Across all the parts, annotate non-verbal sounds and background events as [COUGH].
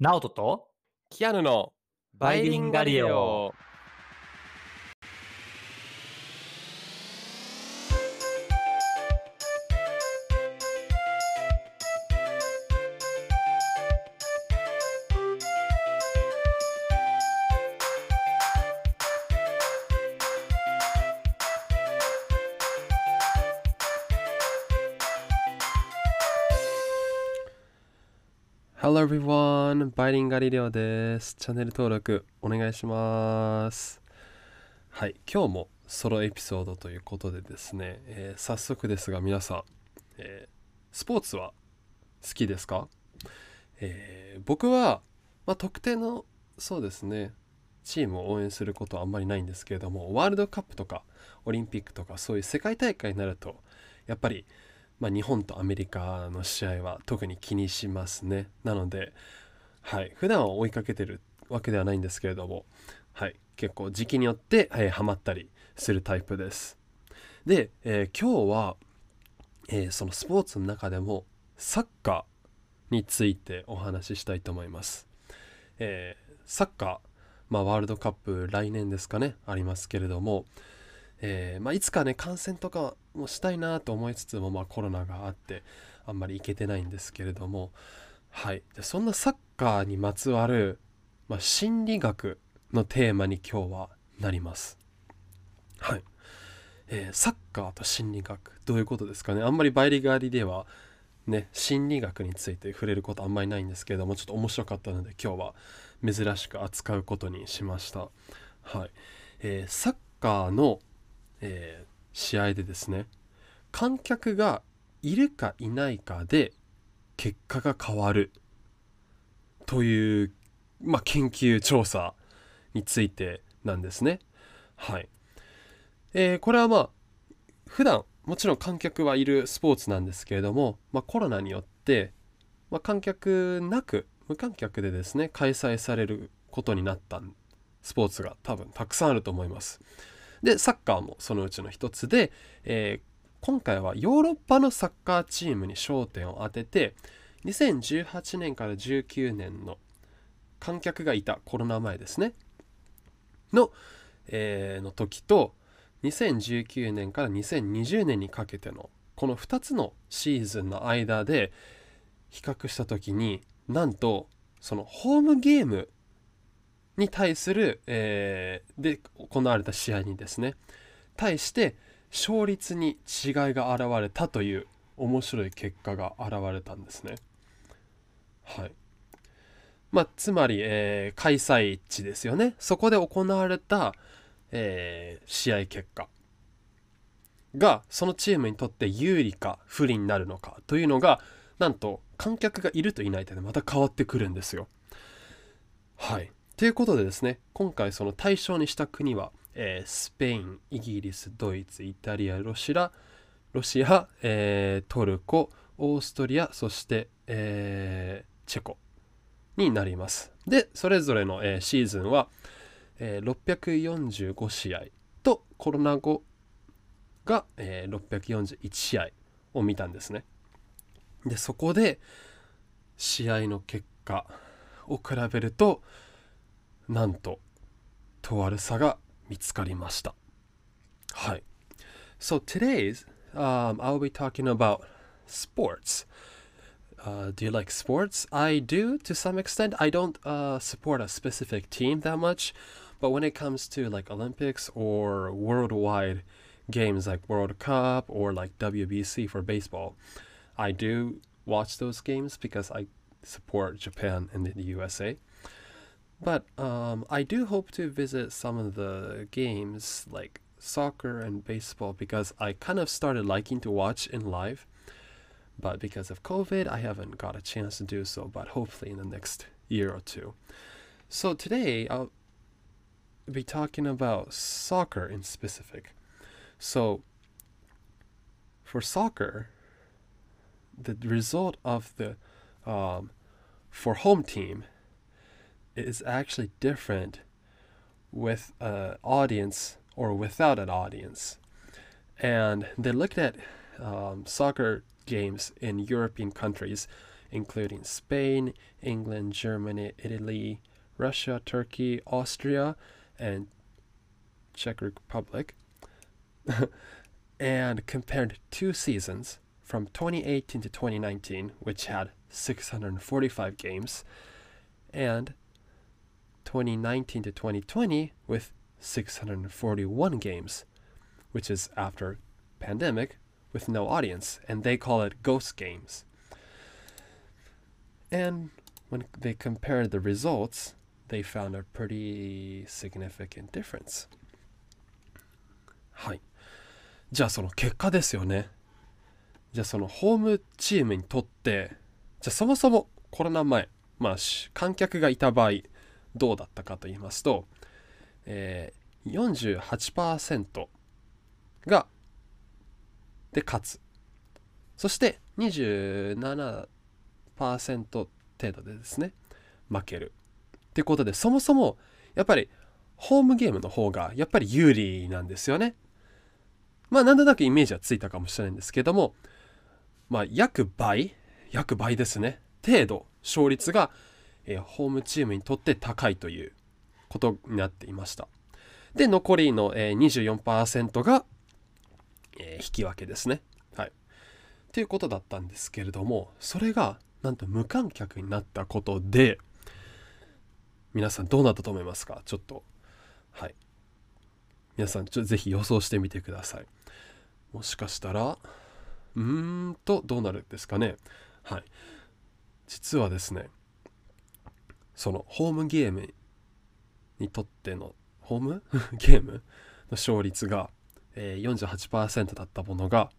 ナオトとキアヌのバイリンガリオ。Hello everyone! バイリンガリレオです。チャンネル登録お願いします。はい、今日もソロエピソードということでですね、えー早速ですが皆さん、えースポーツは好きですか、えー僕は、まあ、特定のそうですね、チームを応援することはあんまりないんですけれども、ワールドカップとかオリンピックとかそういう世界大会になると、やっぱりまあ、日本とアメリカの試合は特に気にしますね。なので、はい、普段は追いかけてるわけではないんですけれども、はい、結構時期によって、えーハマったりするタイプです。で、えー今日は、えーそのスポーツの中でもサッカーについてお話ししたいと思います。えーサッカー、まあ、ワールドカップ来年ですかね、ありますけれども、えーまあ、いつかね観戦とかもしたいなと思いつつも、まあ、コロナがあってあんまり行けてないんですけれども、はい、でそんなサッカーにまつわる、まあ、心理学のテーマに今日はなります。はいえーサッカーと心理学どういうことですかね？あんまりバイリガーリではね心理学について触れることあんまりないんですけれどもちょっと面白かったので今日は珍しく扱うことにしました。はいえーサッカーのえー試合でですね観客がいるかいないかで結果が変わるという、まあ、研究調査についてなんですね。はい。えーこれはまあ普段もちろん観客はいるスポーツなんですけれども、まあ、コロナによって、まあ、観客なく無観客でですね開催されることになったスポーツが多分たくさんあると思います。でサッカーもそのうちの一つで、えー今回はヨーロッパのサッカーチームに焦点を当てて2018年から19年の観客がいたコロナ前ですね。の,、えーの時と2019年から2020年にかけてのこの2つのシーズンの間で比較した時になんとそのホームゲームに対する、えーで行われた試合にですね対して勝率に違いが現れたという面白い結果が現れたんですね。はい。まあ、つまり、えー開催地ですよね。そこで行われた、えー試合結果がそのチームにとって有利か不利になるのかというのがなんと観客がいるといないとでまた変わってくるんですよ。はい。ということでですね今回その対象にした国は、えースペインイギリスドイツイタリアロシアロシア、えートルコオーストリアそして、えーチェコになります。でそれぞれの、えーシーズンは、えー645試合とコロナ後が、えー641試合を見たんですね。でそこで試合の結果を比べるとなんととある差が見つかりましたはい So today's um, I'll be talking about sports uh, do you like sports? I do to some extent. I don't uh, support a specific team that much, but when it comes to like Olympics or worldwide games like World Cup or like WBC for baseball, I do watch those games because I support Japan and the USA. But um, I do hope to visit some of the games like soccer and baseball because I kind of started liking to watch in live but because of COVID, I haven't got a chance to do so, but hopefully in the next year or two. So today, I'll be talking about soccer in specific. So, for soccer, the result of the um, for home team is actually different with an audience or without an audience. And they looked at um, soccer games in European countries including Spain, England, Germany, Italy, Russia, Turkey, Austria, and Czech Republic, [LAUGHS] and compared two seasons from 2018 to 2019, which had 645 games, and 2019 to 2020 with 641 games, which is after pandemic with no audience, and they call it ghost games. And when they compared the results, they found a pretty significant difference. はい。じゃあその結果ですよね。じゃあそのホームチームにとって、じゃあそもそもコロナ前、まあ観客がいた場合 どうだったかと言いますと、えー、48%がで勝つ。そして27%程度でですね、負ける。っていうことで、そもそもやっぱりホームゲームの方がやっぱり有利なんですよね。まあなんとなくイメージはついたかもしれないんですけども、まあ約倍、約倍ですね。程度、勝率が、えー、ホームチームにとって高いということになっていました。で、残りの、えー、24%が、えー、引き分けですね。はい。っていうことだったんですけれども、それがなんと無観客になったことで、皆さんどうなったと思いますか？ちょっと、はい。皆さん、ちょぜひ予想してみてください。もしかしたら、うーんと、どうなるんですかね？はい。実はですね、そのホームゲームにとっての、ホーム？[LAUGHS] ゲームの勝率が、えー、48%だったものが、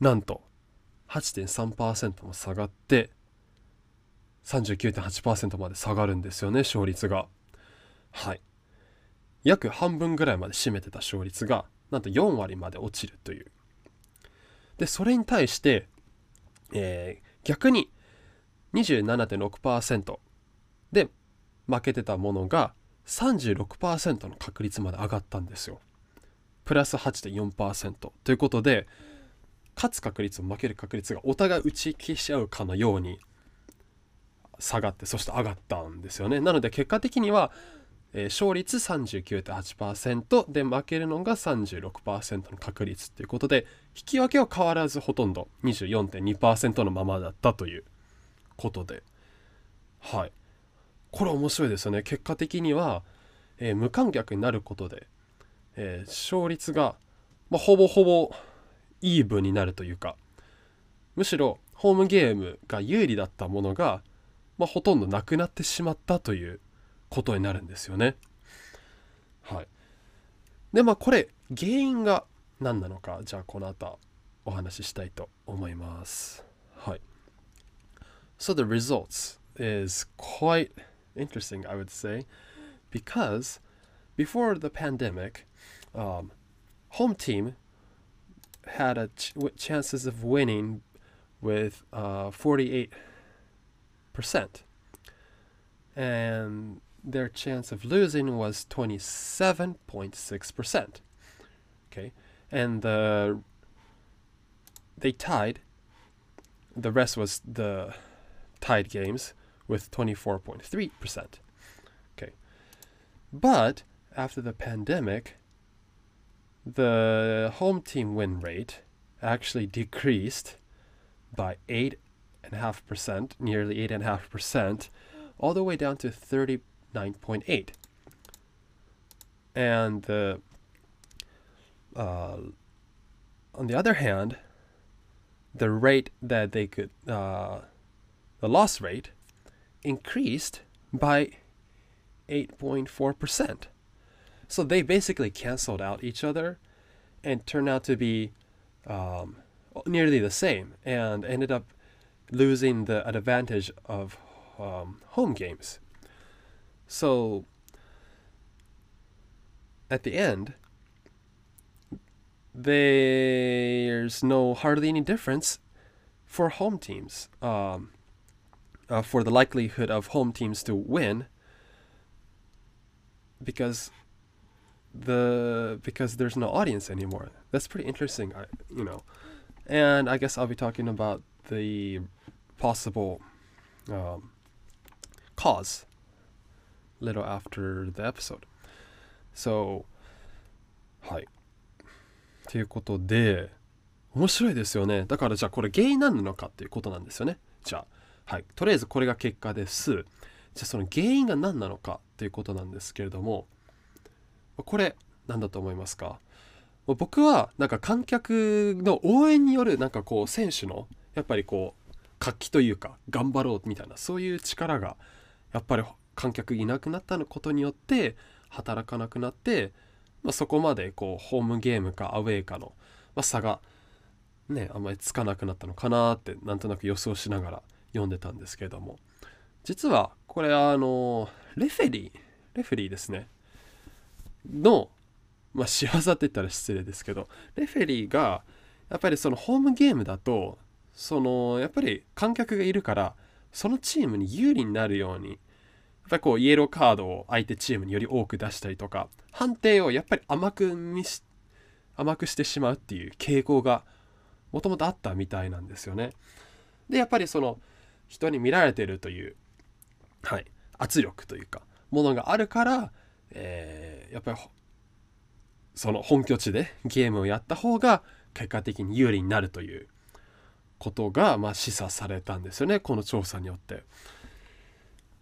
なんと8.3%も下がって、39.8%まで下がるんですよね、勝率が。はい。約半分ぐらいまで占めてた勝率がなんと4割まで落ちるという。で、それに対して、えー、逆に27.6%で負けてたものが36%の確率まで上がったんですよ。プラス8.4%ということで勝つ確率負ける確率がお互い打ち消し合うかのように下がってそして上がったんですよね。なので結果的にはえー、勝率39.8%で負けるのが36%の確率ということで引き分けは変わらずほとんど24.2%のままだったということではいこれ面白いですよね結果的には、えー、無観客になることで、えー、勝率が、まあ、ほぼほぼイーブンになるというかむしろホームゲームが有利だったものが、まあ、ほとんどなくなってしまったということになるんですよね。はい。でまあこれ原因が何なのかじゃあこの後お話ししたいと思います。はい。So the results is quite interesting, I would say, because before the pandemic, um, home team had a ch- chances of winning with uh, 48%. And their chance of losing was 27.6%. Okay. And the they tied the rest was the tied games with 24.3%. Okay. But after the pandemic, the home team win rate actually decreased by 8.5%, nearly 8.5%, all the way down to 30 9.8. And the, uh, on the other hand, the rate that they could, uh, the loss rate increased by 8.4%. So they basically canceled out each other and turned out to be um, nearly the same and ended up losing the advantage of um, home games. So at the end, there's no hardly any difference for home teams. Um, uh, for the likelihood of home teams to win, because the because there's no audience anymore. That's pretty interesting, I, you know. And I guess I'll be talking about the possible um, cause little after the episode. So, はい。ということで、面白いですよね。だからじゃあこれ原因何なのかっていうことなんですよね。じゃあ、 はい。とりあえずこれが結果です。じゃあその原因が何なのかっていうことなんですけれども、これ何だと思いますか？僕はなんか観客の応援によるなんかこう選手のやっぱりこう活気というか頑張ろうみたいなそういう力がやっぱり観客いなくなったことによって働かなくなって、まあ、そこまでこうホームゲームかアウェーかの、ま、差がねあんまりつかなくなったのかなってなんとなく予想しながら読んでたんですけれども実はこれあのレフェリーレフェリーですねのまあ仕業って言ったら失礼ですけどレフェリーがやっぱりそのホームゲームだとそのやっぱり観客がいるからそのチームに有利になるようにやっぱりこうイエローカードを相手チームにより多く出したりとか判定をやっぱり甘く見し甘くしてしまうっていう傾向がもともとあったみたいなんですよね。でやっぱりその人に見られてるという、はい、圧力というかものがあるから、えー、やっぱりその本拠地でゲームをやった方が結果的に有利になるということが、まあ、示唆されたんですよねこの調査によって。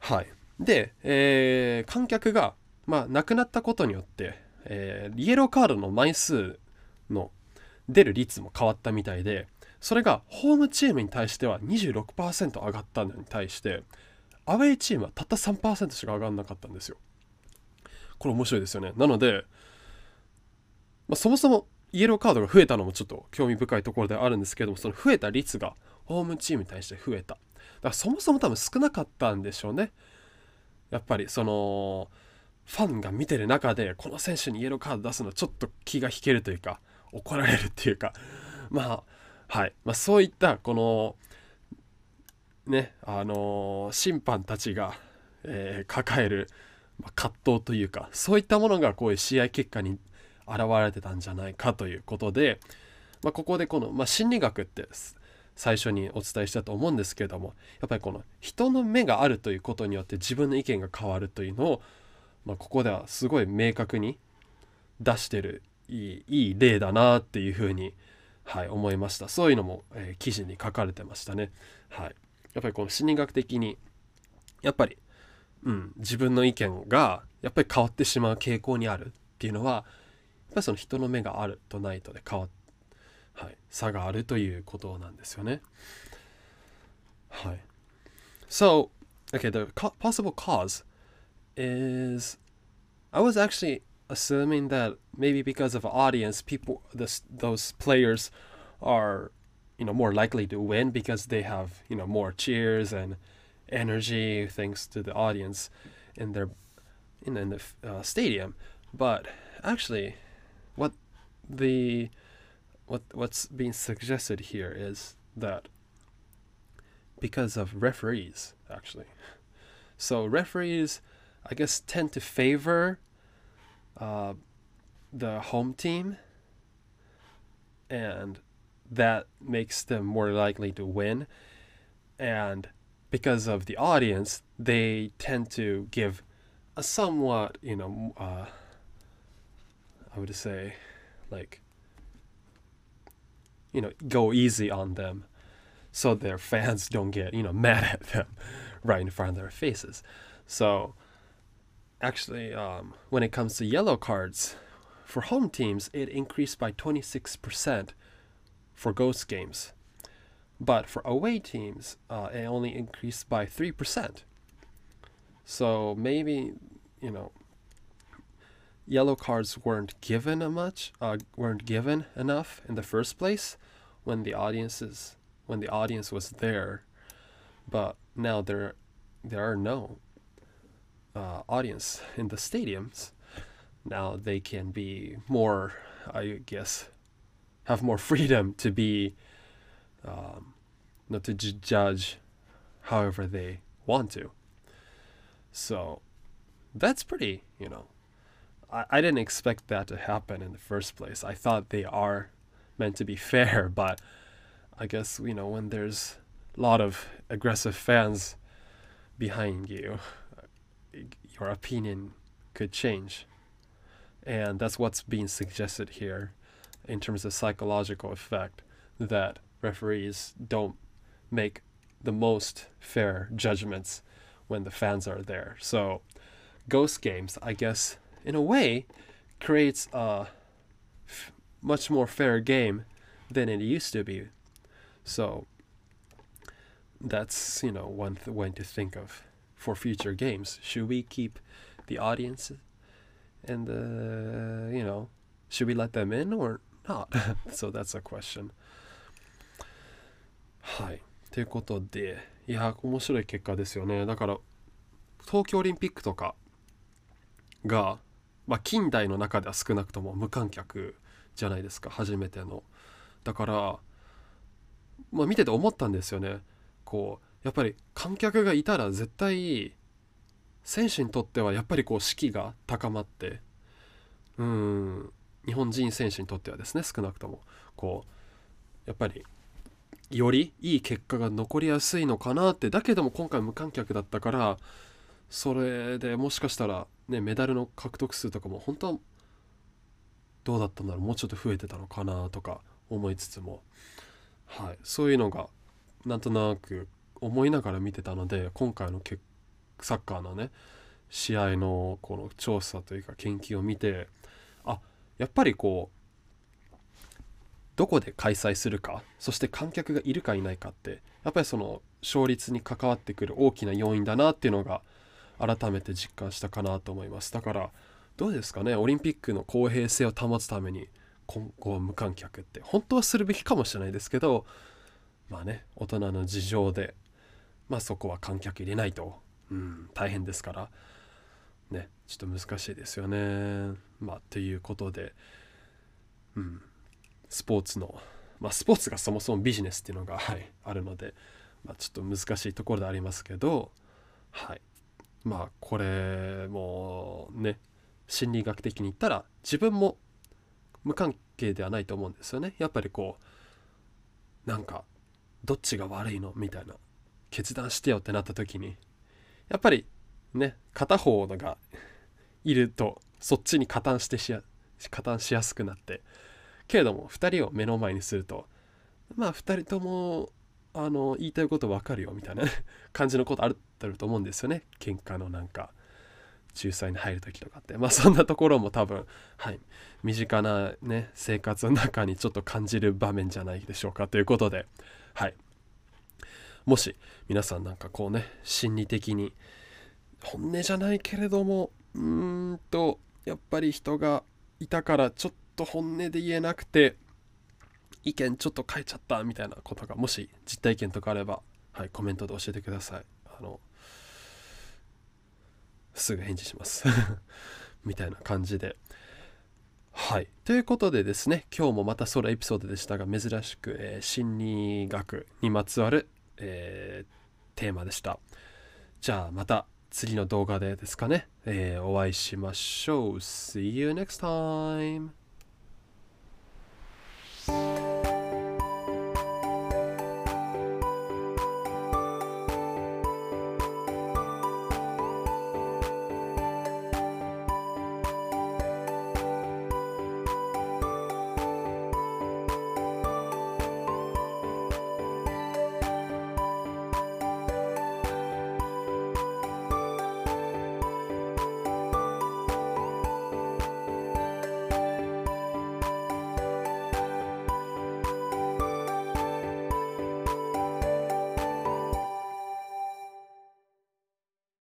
はい、で、えー、観客が、まあ、亡くなったことによって、えー、イエローカードの枚数の出る率も変わったみたいでそれがホームチームに対しては26%上がったのに対してアウェイチームはたった3%しか上がんなかったんですよ。これ面白いですよね。なので、まあ、そもそもイエローカードが増えたのもちょっと興味深いところであるんですけどもその増えた率がホームチームに対して増えただからそもそも多分少なかったんでしょうねやっぱりそのファンが見てる中でこの選手にイエローカード出すのちょっと気が引けるというか怒られるっていうかまあはい、まあ、そういったこのねあの審判たちが、えー、抱える、ま、葛藤というかそういったものがこういう試合結果に現れてたんじゃないかということで、まあ、ここでこの、まあ、心理学って最初にお伝えしたと思うんですけれどもやっぱりこの人の目があるということによって自分の意見が変わるというのを、ま、ここではすごい明確に出してるいいいい例だなっていうふうに思います、はい、思いましたそういうのも、えー、記事に書かれてましたね、はい、やっぱりこの心理学的にやっぱり、うん、自分の意見がやっぱり変わってしまう傾向にあるっていうのはやっぱりその人の目があるとないとで変わはい、差があるということなんですよね。はい。So, okay, the possible cause is I was actually assuming that maybe because of audience, people, this, those players are, you know, more likely to win because they have, you know, more cheers and energy thanks to the audience in their, in, in the uh, stadium. But actually, what the what what's being suggested here is that because of referees actually so referees i guess tend to favor uh, the home team and that makes them more likely to win and because of the audience they tend to give a somewhat you know uh, I would say, like, you know, go easy on them so their fans don't get, you know, [LAUGHS] mad at them right in front of their faces. So, actually, um, when it comes to yellow cards, for home teams, it increased by 26% for ghost games. But for away teams, uh, it only increased by 3%. So maybe, you know, yellow cards weren't given much uh, weren't given enough in the first place when the audiences when the audience was there but now there there are no uh, audience in the stadiums now they can be more i guess have more [LAUGHS] freedom to be um, not to j- judge however they want to so that's pretty you know I, I didn't expect that to happen in the first place. I thought they are meant to be [LAUGHS] fair, but I guess you know when there's a lot of aggressive fans behind you, your opinion could change. And that's what's being suggested here in terms of psychological effect that referees don't make the most fair judgments when the fans are there. So, ghost games, I guess, in a way, creates a f- much more fair game than it used to be. So, that's you know one th- way to think of for future games. Should we keep the audience and uh, you know should we let them in or not? so that's a question. はい。ということで、いや、面白い結果ですよね。だから、東京オリンピックとかが、まあ、近代の中では少なくとも無観客じゃないですか、初めての。だから、まあ、見てて思ったんですよね。こう、やっぱり観客がいたら絶対、選手にとってはやっぱりこう士気が高まってうん日本人選手にとってはですね少なくともこうやっぱりよりいい結果が残りやすいのかなってだけども今回無観客だったからそれでもしかしたらねメダルの獲得数とかも本当はどうだったんだろうもうちょっと増えてたのかなとか思いつつもはいそういうのがなんとなく思いながら見てたので今回のサッカーのね試合のこの調査というか研究を見てあやっぱりこうどこで開催するかそして観客がいるかいないかってやっぱりその勝率に関わってくる大きな要因だなっていうのが改めて実感したかなと思います。だからどうですかねオリンピックの公平性を保つために今後は無観客って本当はするべきかもしれないですけどまあね大人の事情でまあそこは観客入れないと。うん、大変ですから。ねちょっと難しいですよね。まあということでうんスポーツのまあスポーツがそもそもビジネスっていうのが、はい、あるので、まあ、ちょっと難しいところでありますけどはい。まあこれもね心理学的に言ったら自分も無関係ではないと思うんですよね。やっぱりこうなんかどっちが悪いの？みたいな。決断してよってなった時にやっぱりね片方のがいるとそっちに加担してしや加担しやすくなってけれども2人を目の前にするとまあ2人ともあの言いたいこと分かるよみたいな [LAUGHS] 感じのことあると思うんですよね。喧嘩のなんか仲裁に入る時とかって。まあそんなところも多分はい身近なね生活の中にちょっと感じる場面じゃないでしょうかということではい。もし皆さんなんかこうね心理的に本音じゃないけれどもうーんとやっぱり人がいたからちょっと本音で言えなくて意見ちょっと変えちゃったみたいなことがもし実体験とかあれば、はい、コメントで教えてください。あのすぐ返事します。[LAUGHS] みたいな感じで。はい。ということでですね今日もまたソロエピソードでしたが珍しく、えー、心理学にまつわるえー、テーマでした。じゃあまた次の動画でですかね、えー、お会いしましょう。See you next time!